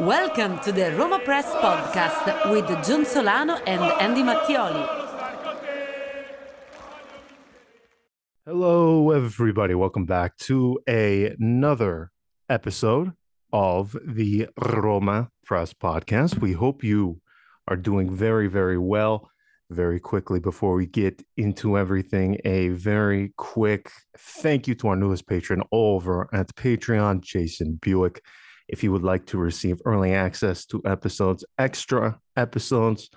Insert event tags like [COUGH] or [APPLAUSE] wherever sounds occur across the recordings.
Welcome to the Roma Press Podcast with John Solano and Andy Mattioli. Hello, everybody. Welcome back to a, another episode of the Roma Press Podcast. We hope you are doing very, very well. Very quickly, before we get into everything, a very quick thank you to our newest patron over at Patreon, Jason Buick. If you would like to receive early access to episodes, extra episodes,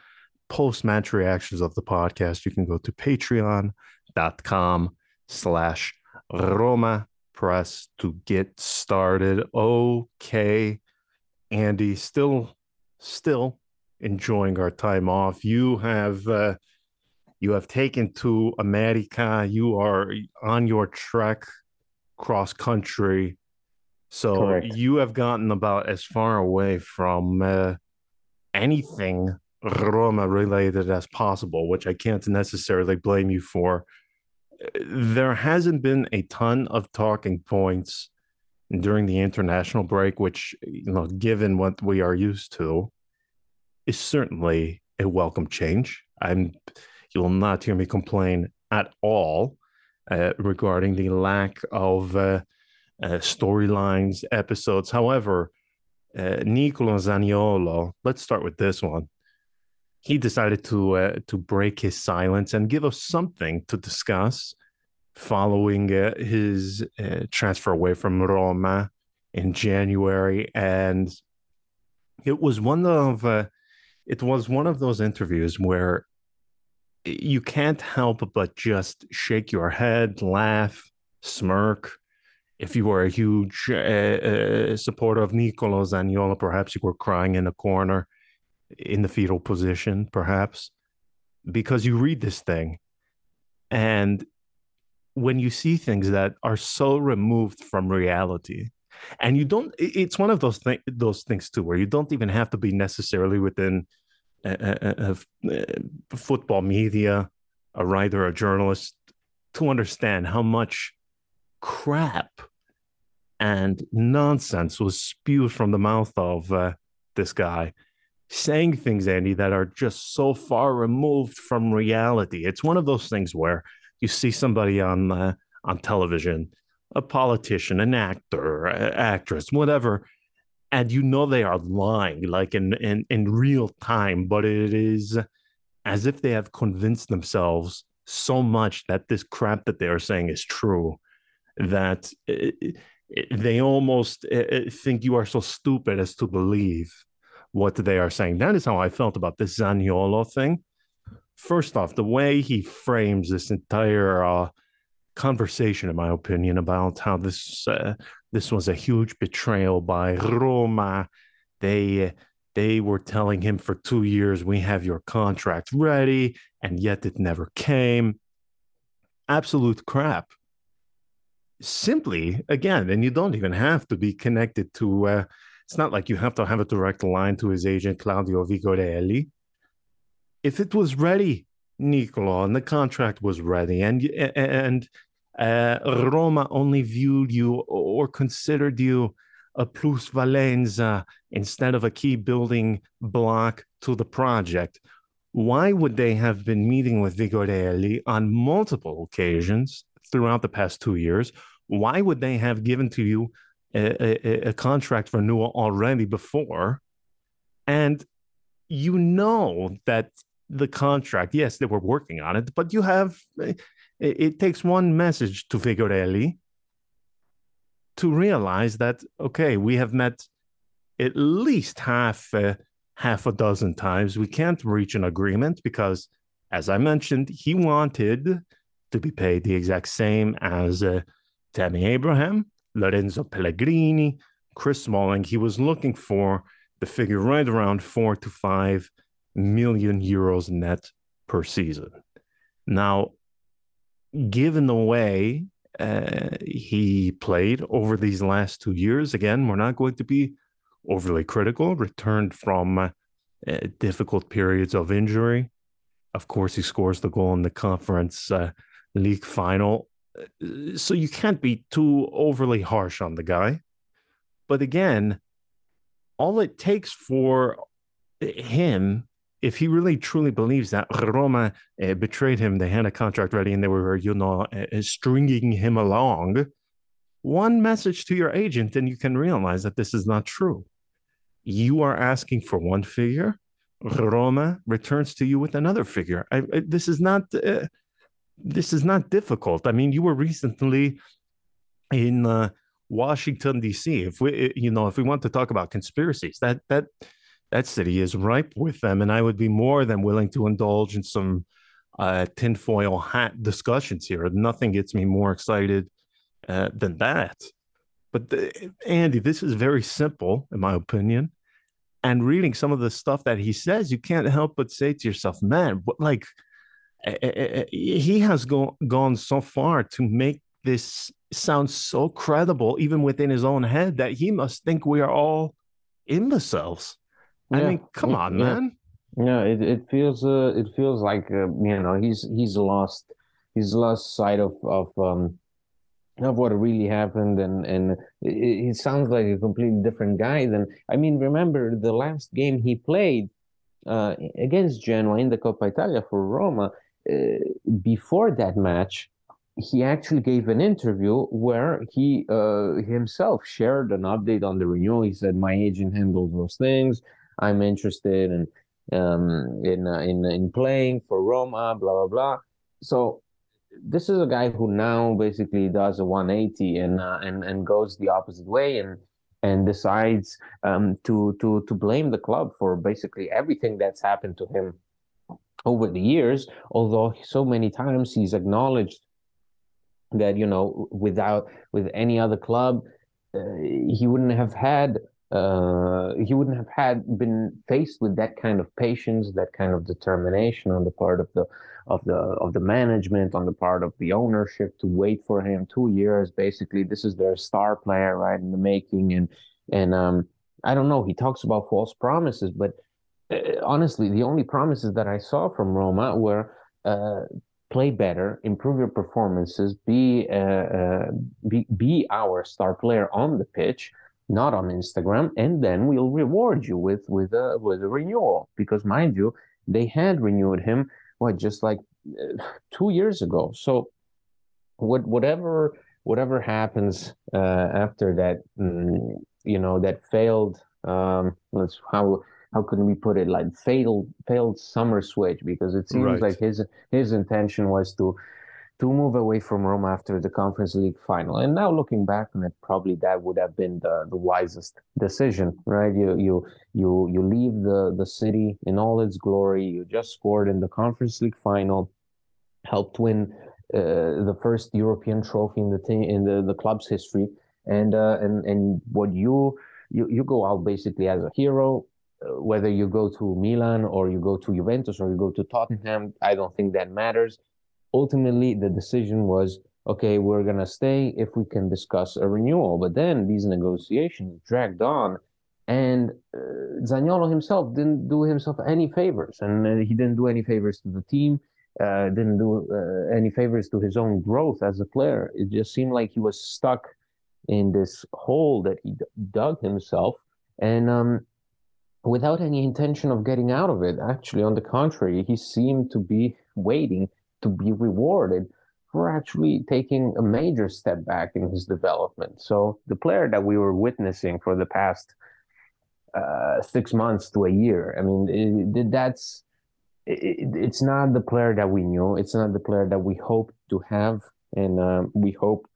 post match reactions of the podcast, you can go to patreon.com slash Roma Press to get started. Okay, Andy, still, still enjoying our time off. You have, uh, you have taken to America. You are on your trek cross country so Correct. you have gotten about as far away from uh, anything Roma related as possible, which I can't necessarily blame you for. There hasn't been a ton of talking points during the international break, which, you know, given what we are used to, is certainly a welcome change. I'm, you will not hear me complain at all uh, regarding the lack of. Uh, uh, storylines, episodes. However, uh, Nicolo Zaniolo, let's start with this one. He decided to uh, to break his silence and give us something to discuss following uh, his uh, transfer away from Roma in January, and it was one of uh, it was one of those interviews where you can't help but just shake your head, laugh, smirk if you were a huge uh, uh, supporter of Nicolo Zaniolo, perhaps you were crying in a corner in the fetal position, perhaps, because you read this thing. And when you see things that are so removed from reality, and you don't, it's one of those, th- those things too, where you don't even have to be necessarily within a, football media, a writer, a journalist, to understand how much crap and nonsense was spewed from the mouth of uh, this guy, saying things, Andy, that are just so far removed from reality. It's one of those things where you see somebody on uh, on television, a politician, an actor, a- actress, whatever, and you know they are lying, like in in in real time, but it is as if they have convinced themselves so much that this crap that they are saying is true that. It, they almost eh, eh, think you are so stupid as to believe what they are saying. That is how I felt about this Zaniolo thing. First off, the way he frames this entire uh, conversation, in my opinion, about how this uh, this was a huge betrayal by Roma. They they were telling him for two years, "We have your contract ready," and yet it never came. Absolute crap simply again and you don't even have to be connected to uh, it's not like you have to have a direct line to his agent claudio vigorelli. If it was ready nicolo and the contract was ready and and uh, roma only viewed you or considered you a plus valenza instead of a key building block to the project why would they have been meeting with vigorelli on multiple occasions throughout the past two years why would they have given to you a, a, a contract renewal already before? And you know that the contract, yes, they were working on it, but you have it, it takes one message to Vigorelli to realize that okay, we have met at least half uh, half a dozen times. We can't reach an agreement because, as I mentioned, he wanted to be paid the exact same as uh, Tammy Abraham, Lorenzo Pellegrini, Chris Smalling. He was looking for the figure right around four to five million euros net per season. Now, given the way uh, he played over these last two years, again, we're not going to be overly critical. Returned from uh, difficult periods of injury. Of course, he scores the goal in the conference uh, league final. Uh, so you can't be too overly harsh on the guy. But again, all it takes for him if he really truly believes that Roma uh, betrayed him, they had a contract ready and they were, you know, uh, stringing him along, one message to your agent and you can realize that this is not true. You are asking for one figure, Roma returns to you with another figure. I, I, this is not uh, this is not difficult. I mean, you were recently in uh, Washington D.C. If we, you know, if we want to talk about conspiracies, that that that city is ripe with them, and I would be more than willing to indulge in some uh, tinfoil hat discussions here. Nothing gets me more excited uh, than that. But the, Andy, this is very simple, in my opinion. And reading some of the stuff that he says, you can't help but say to yourself, "Man, what like." He has go- gone so far to make this sound so credible, even within his own head, that he must think we are all imbeciles. I mean, come on, man. Yeah, it, it feels uh, it feels like uh, you know he's he's lost he's lost sight of of um of what really happened and and it sounds like a completely different guy than I mean remember the last game he played uh, against Genoa in the Coppa Italia for Roma before that match he actually gave an interview where he uh, himself shared an update on the renewal. He said, "My agent handles those things. I'm interested in um, in uh, in in playing for Roma, blah blah blah. So this is a guy who now basically does a 180 and uh, and and goes the opposite way and and decides um, to to to blame the club for basically everything that's happened to him over the years. Although so many times he's acknowledged that you know without with any other club uh, he wouldn't have had uh, he wouldn't have had been faced with that kind of patience, that kind of determination on the part of the of the of the management, on the part of the ownership to wait for him two years. Basically, this is their star player, right, in the making, and and um, I don't know. He talks about false promises, but honestly, the only promises that I saw from Roma were. Uh, play better, improve your performances, be uh, uh, be be our star player on the pitch, not on Instagram, and then we'll reward you with with a with a renewal because mind you, they had renewed him what just like uh, two years ago. So what whatever whatever happens uh, after that, mm, you know, that failed. Um, let's how how can we put it like failed failed summer switch because it seems right. like his his intention was to to move away from Rome after the Conference League final. And now looking back on it, probably that would have been the, the wisest decision, right? You you you you leave the the city in all its glory. You just scored in the Conference League final, helped win uh, the first European trophy in the team in the, the club's history, and uh, and and what you you you go out basically as a hero. Whether you go to Milan or you go to Juventus or you go to Tottenham, I don't think that matters. Ultimately the decision was okay we're going to stay if we can discuss a renewal. But then these negotiations dragged on and uh, Zaniolo himself didn't do himself any favors. And uh, he didn't do any favors to the team uh, didn't do uh, any favors to his own growth as a player. It just seemed like he was stuck in this hole that he d- dug himself. And um, without any intention of getting out of it actually on the contrary he seemed to be waiting to be rewarded for actually taking a major step back in his development. So the player that we were witnessing for the past uh, six months to a year, I mean, it, that's it, it's not the player that we knew. It's not the player that we hope to have, and um, we hope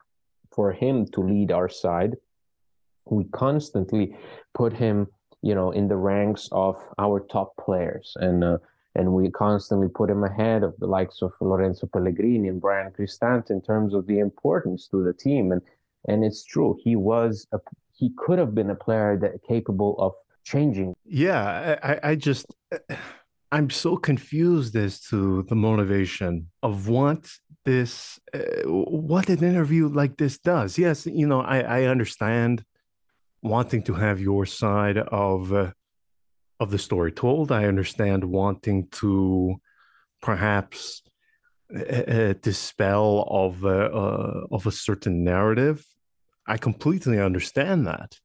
for him to lead our side. We constantly put him you know, in the ranks of our top players, and uh, and we constantly put him ahead of the likes of Lorenzo Pellegrini and Bryan Cristante in terms of the importance to the team. And and it's true, he was a, he could have been a player that capable of changing. Yeah, I, I just [SIGHS] I'm so confused as to the motivation of what this uh, what an interview like this does. Yes, you know, I I understand wanting to have your side of uh, of the story told. I understand wanting to perhaps uh, dispel of uh, uh, of a certain narrative. I completely understand that.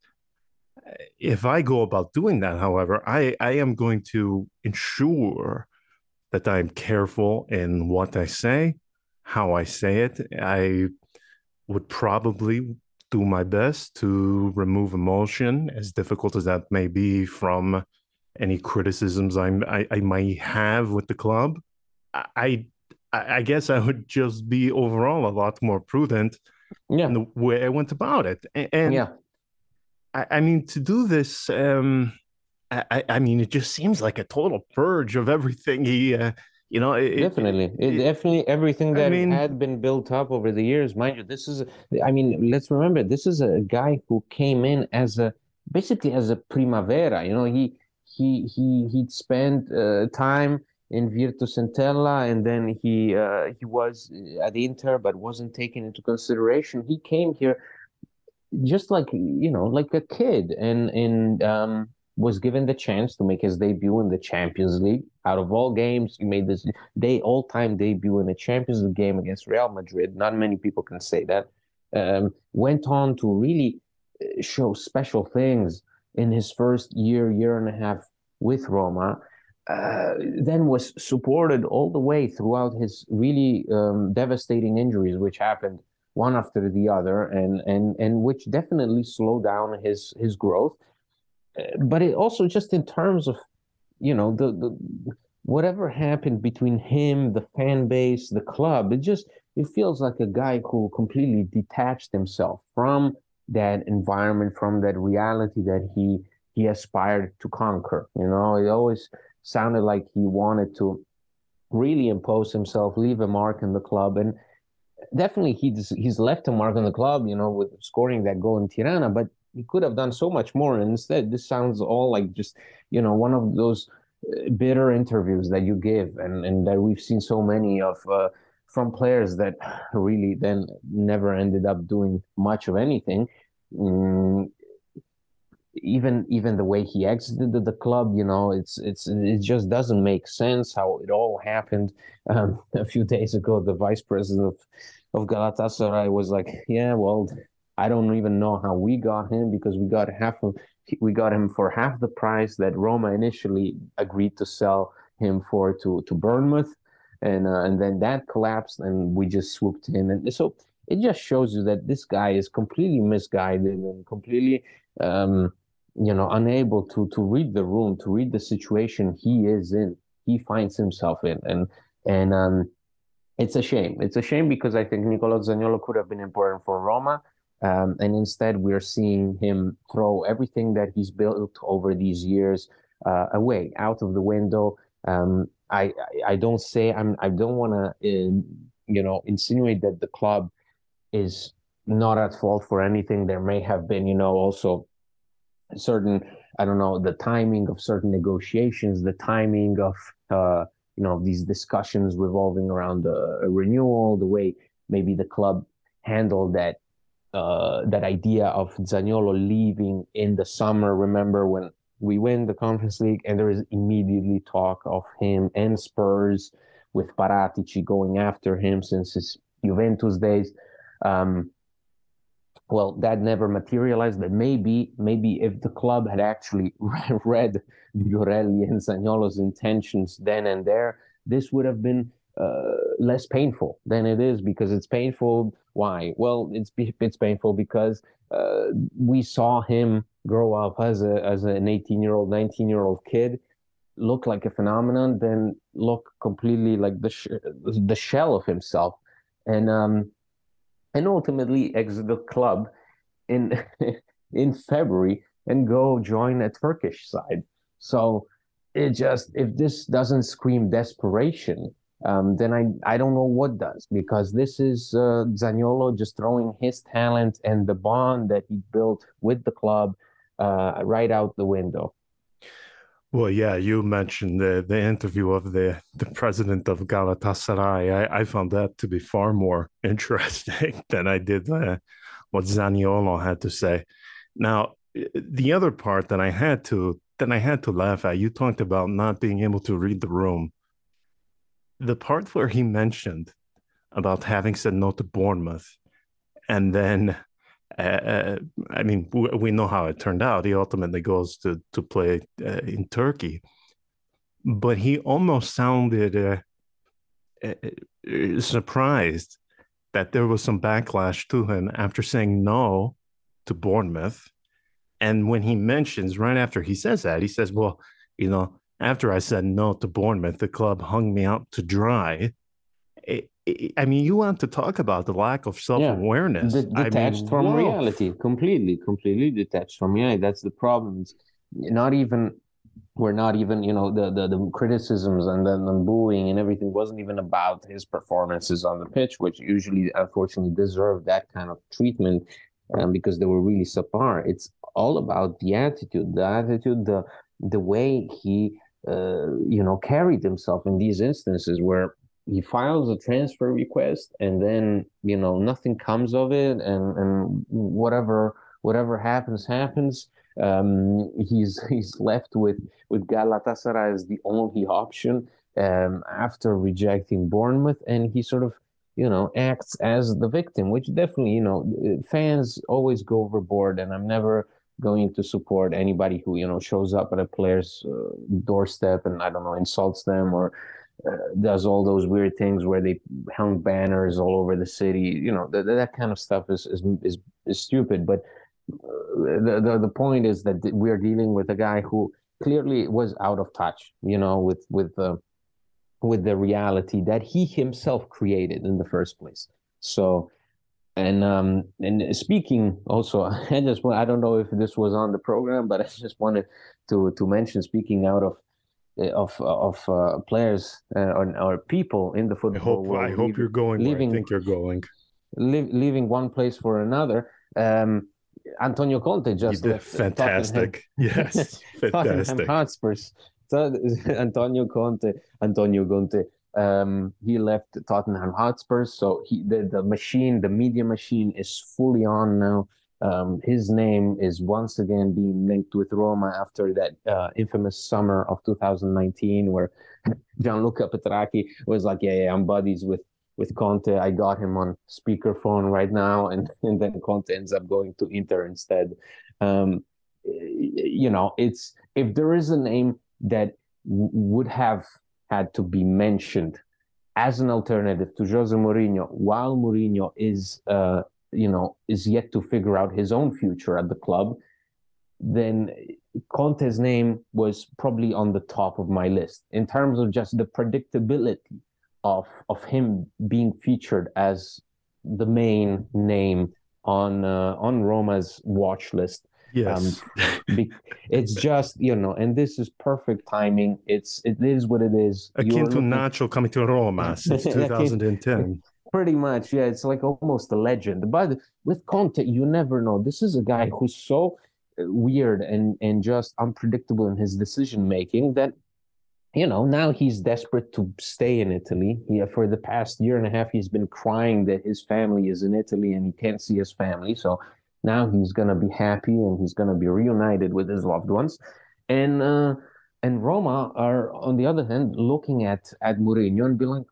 If I go about doing that, however, I, I am going to ensure that I'm careful in what I say, how I say it. I would probably do my best to remove emotion, as difficult as that may be, from any criticisms I'm, I, I might have with the club. I, I guess I would just be overall a lot more prudent yeah. in the way I went about it. And, and yeah, I, I, mean, to do this, um, I, I mean, it just seems like a total purge of everything he, uh, you know, it, definitely, it, it, definitely everything that I mean, had been built up over the years. Mind you, this is, I mean, let's remember, this is a guy who came in as a basically as a primavera. You know, he he he he'd spent uh, time in Virtus Entella, and then he uh, he was at Inter, but wasn't taken into consideration. He came here just like you know, like a kid, and and um, was given the chance to make his debut in the Champions League. Out of all games, he made this day all-time debut in the Champions League game against Real Madrid. Not many people can say that. Um, went on to really uh, show special things in his first year, year and a half with Roma. Uh, then was supported all the way throughout his really um, devastating injuries, which happened one after the other, and and and which definitely slowed down his his growth. But it also just in terms of, you know, the the whatever happened between him, the fan base, the club, it just it feels like a guy who completely detached himself from that environment, from that reality that he he aspired to conquer. You know, it always sounded like he wanted to really impose himself, leave a mark in the club, and definitely he's he's left a mark on the club. You know, with scoring that goal in Tirana, but he could have done so much more. And instead, this sounds all like just you know one of those uh, bitter interviews that you give, and and that we've seen so many of. Uh, from players that [SIGHS] really then never ended up doing much of anything. Mm, even even the way he exited the club, you know, it's it's it just doesn't make sense how it all happened. [LAUGHS] Um, a few days ago, the vice president of of Galatasaray was like, "Yeah, well, I don't even know how we got him because we got half of we got him for half the price that Roma initially agreed to sell him for to to Bournemouth, and uh, and then that collapsed, and we just swooped in, and so it just shows you that this guy is completely misguided and completely." Um, you know unable to to read the room to read the situation he is in he finds himself in. And and um it's a shame. It's a shame because i think nicolo zaniolo could have been important for roma um, and instead we're seeing him throw everything that he's built over these years uh, away out of the window um, I, I, I don't say I'm I don't want to you know insinuate that the club is not at fault for anything. There may have been you know also certain i don't know the timing of certain negotiations the timing of uh, you know these discussions revolving around a, a renewal the way maybe the club handled that uh, that idea of Zaniolo leaving in the summer. Remember when we win the Conference League and there is immediately talk of him and Spurs with Paratici going after him since his Juventus days. Um, well, that never materialized. But maybe, maybe if the club had actually [LAUGHS] read Vigorelli and Zaniolo's intentions then and there, this would have been uh, less painful than it is because it's painful. Why? Well, it's it's painful because uh, we saw him grow up as a as an 18 year old, 19 year old kid, look like a phenomenon, then look completely like the sh- the shell of himself, and um, and ultimately exit the club in [LAUGHS] in February and go join a Turkish side. So it just if this doesn't scream desperation, um, then I I don't know what does because this is uh, Zaniolo just throwing his talent and the bond that he built with the club uh, right out the window. Well, yeah, you mentioned the the interview of the the president of Galatasaray. I, I found that to be far more [LAUGHS] interesting than I did uh, what Zaniolo had to say. Now, the other part that I had to that I had to laugh at, you talked about not being able to read the room. The part where he mentioned about having said no to Bournemouth, and then uh, I mean, we know how it turned out. He ultimately goes to to play uh, in Turkey, but he almost sounded uh, uh, surprised that there was some backlash to him after saying no to Bournemouth. And when he mentions right after he says that, he says, "Well, you know, after I said no to Bournemouth, the club hung me out to dry." It, I mean, you want to talk about the lack of self awareness. Yeah, detached I mean, from whoa. reality, completely, completely detached from reality. That's the problem. It's not even, we're not even, you know, the the, the criticisms and then the booing and everything wasn't even about his performances on the pitch, which usually, unfortunately, deserve that kind of treatment um, because they were really subpar. It's all about the attitude, the attitude, the the way he, uh, you know, carried himself in these instances where he files a transfer request and then you know nothing comes of it and and whatever whatever happens happens. Um, he's [LAUGHS] he's left with with Galatasaray as the only option um, after rejecting Bournemouth. And he sort of you know acts as the victim which definitely you know fans always go overboard. And I'm never going to support anybody who you know shows up at a player's uh, doorstep and I don't know insults them or uh, does all those weird things where they hung banners all over the city. You know, th- that kind of stuff is is is, is stupid. But uh, the, the the point is that we are dealing with a guy who clearly was out of touch. You know, with with the with the reality that he himself created in the first place. So. And um and speaking also, [LAUGHS] I just I don't know if this was on the program, but I just wanted to to mention speaking out of uh, of of uh, players uh, or, or people in the football. I hope, I hope you're going. Leaving, I think you're going. Li- leaving one place for another. Um, Antonio Conte just left fantastic. [LAUGHS] yes, fantastic. [LAUGHS] Hotspurs. So, Antonio Conte. Antonio Conte. Um, he left Tottenham Hotspurs, so he the, the machine, the media machine, is fully on now. Um, his name is once again being linked with Roma after that uh, infamous summer of 2019, where [LAUGHS] Gianluca Petrachi was like, "Yeah, yeah, I'm buddies with with Conte. I got him on speakerphone right now," [LAUGHS] and and then Conte ends up going to Inter instead. Um, you know, it's if there is a name that w- would have had to be mentioned as an alternative to Jose Mourinho, while Mourinho is uh, you know, is yet to figure out his own future at the club, then Conte's name was probably on the top of my list in terms of just the predictability of of him being featured as the main name on uh, on Roma's watch list. Yes, um, it's just you know, and this is perfect timing. It's it is what it is. Akin to Nacho coming to Roma [LAUGHS] since 2010 pretty much yeah it's like almost a legend. But with conte you never know. This is a guy who's so uh, weird and and just unpredictable in his decision making that you know now he's desperate to stay in italy. He, for the past year and a half he's been crying that his family is in italy and he can't see his family. So now he's gonna be happy and he's gonna be reunited with his loved ones. And uh and Roma are on the other hand looking at at Mourinho and being like,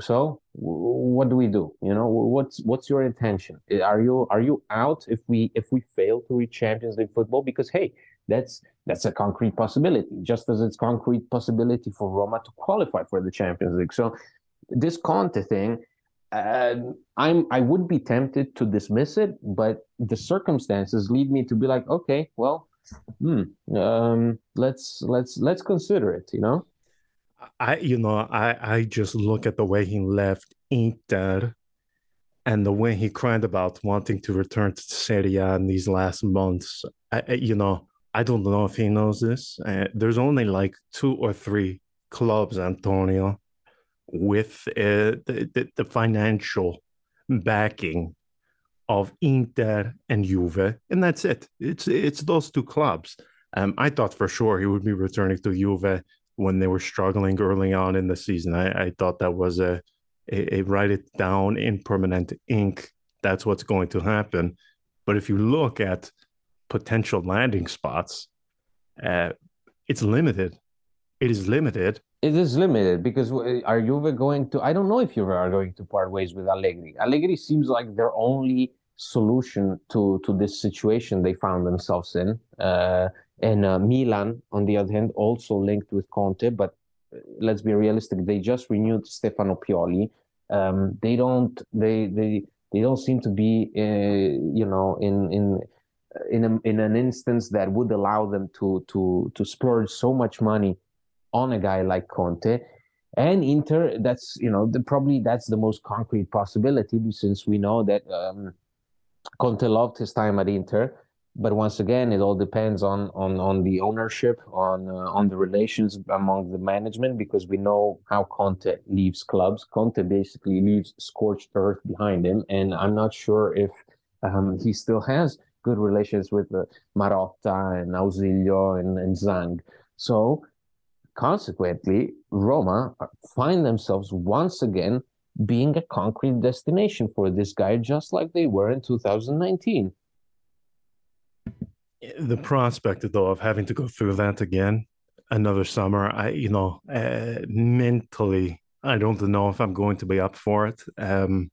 so what do we do? You know what's what's your intention? Are you are you out if we if we fail to reach champions league football? Because hey that's that's a concrete possibility just as it's concrete possibility for roma to qualify for the champions league. So this conte thing i'm i would be tempted to dismiss it but the circumstances lead me to be like okay well hmm, um, let's let's let's consider it you know I, you know, I, I just look at the way he left Inter, and the way he cried about wanting to return to Serie A in these last months, I, you know, I don't know if he knows this. Uh, there's only like two or three clubs, Antonio, with uh, the, the, financial backing of Inter and Juve, and that's it. It's it's those two clubs. Um, I thought for sure he would be returning to Juve when they were struggling early on in the season. I, I thought that was a, a, a write it down in permanent ink. That's what's going to happen. But if you look at potential landing spots, uh, it's limited. It is limited. It is limited because are Juve going to? I don't know if Juve are going to part ways with Allegri. Allegri seems like their only solution to to this situation they found themselves in. Uh, and uh, Milan, on the other hand, also linked with Conte, but uh, let's be realistic. They just renewed Stefano Pioli. Um, they don't. They they they don't seem to be, uh, you know, in in in a, in an instance that would allow them to to to splurge so much money on a guy like Conte. And Inter, that's you know the, probably that's the most concrete possibility since we know that um, Conte loved his time at Inter but once again, it all depends on on on the ownership, on uh, on the relations among the management, because we know how Conte leaves clubs. Conte basically leaves scorched earth behind him, and I'm not sure if um, he still has good relations with uh, Marotta and Ausilio and, and Zhang. So, consequently, Roma find themselves once again being a concrete destination for this guy, just like they were in 2019 the prospect though of having to go through that again another summer i you know uh, mentally i don't know if i'm going to be up for it. Um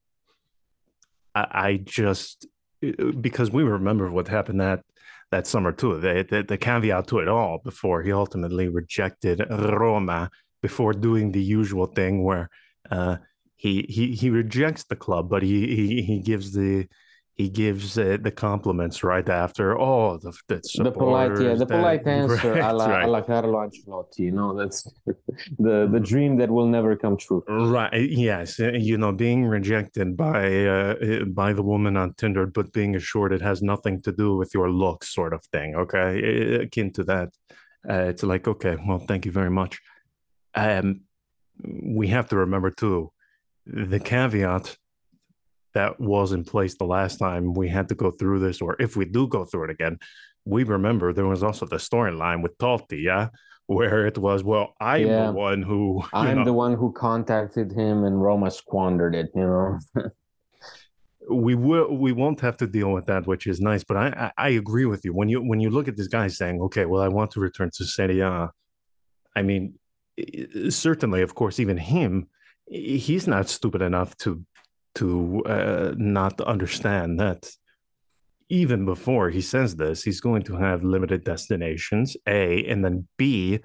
i, I just uh, because we remember what happened that that summer too the, the, the caveat to it all before he ultimately rejected roma before doing the usual thing where uh he he he rejects the club but he he, he gives the he gives uh, the compliments right after. Oh, the the, the polite, yeah, the polite [LAUGHS] answer, right, alla, right. alla Carlo Ancelotti. You know, that's [LAUGHS] the the dream that will never come true. Right. Yes. Uh, you know, being rejected by uh, uh, by the woman on Tinder, but being assured it has nothing to do with your looks, sort of thing. Okay, akin to that. Uh, it's like, okay, well, thank you very much. Um, we have to remember too, the caveat that was in place the last time we had to go through this, or if we do go through it again, we remember there was also the storyline with Totti, yeah, where it was, well, I'm yeah. the one who I'm know, the one who contacted him and Roma squandered it, you know. [LAUGHS] we will we won't have to deal with that, which is nice. But I, I, I agree with you. When you when you look at this guy saying, Okay, well, I want to return to Serie A, I mean, certainly, of course, even him, he's not stupid enough to to uh, not understand that even before he says this, he's going to have limited destinations, A, and then B,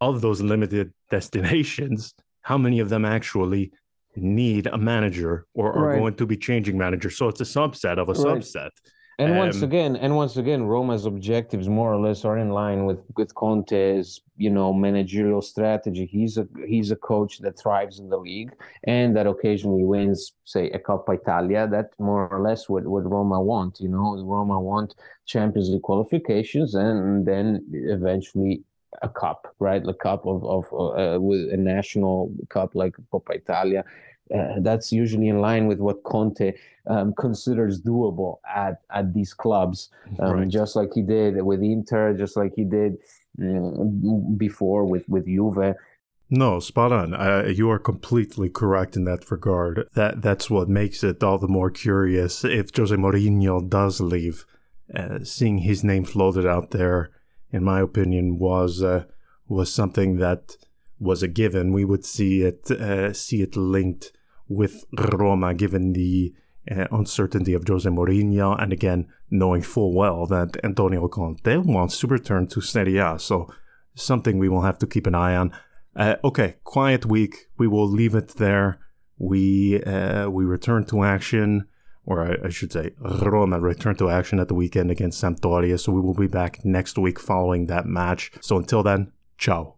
of those limited destinations, how many of them actually need a manager or are right. going to be changing managers? So it's a subset of a right. subset. And um, once again, and once again, Roma's objectives more or less are in line with with Conte's, you know, managerial strategy. He's a he's a coach that thrives in the league and that occasionally wins, say, a Coppa Italia. That more or less what what Roma want. You know, Roma want Champions League qualifications and then eventually a cup, right? The cup of of uh, with a national cup like Coppa Italia uh, that's usually in line with what Conte um, considers doable at at these clubs, um, right. just like he did with Inter, just like he did um, before with with Juve. No, spot on. Uh, you are completely correct in that regard. That that's what makes it all the more curious if Jose Mourinho does leave. Uh, seeing his name floated out there, in my opinion, was uh, was something that was a given. We would see it uh, see it linked with Roma, given the uh, uncertainty of Jose Mourinho, and again, knowing full well that Antonio Conte wants to return to Serie A. So, something we will have to keep an eye on. Uh, okay, quiet week. We will leave it there. We uh, we return to action, or I, I, should say, Roma return to action at the weekend against Sampdoria. So we will be back next week following that match. So until then, ciao.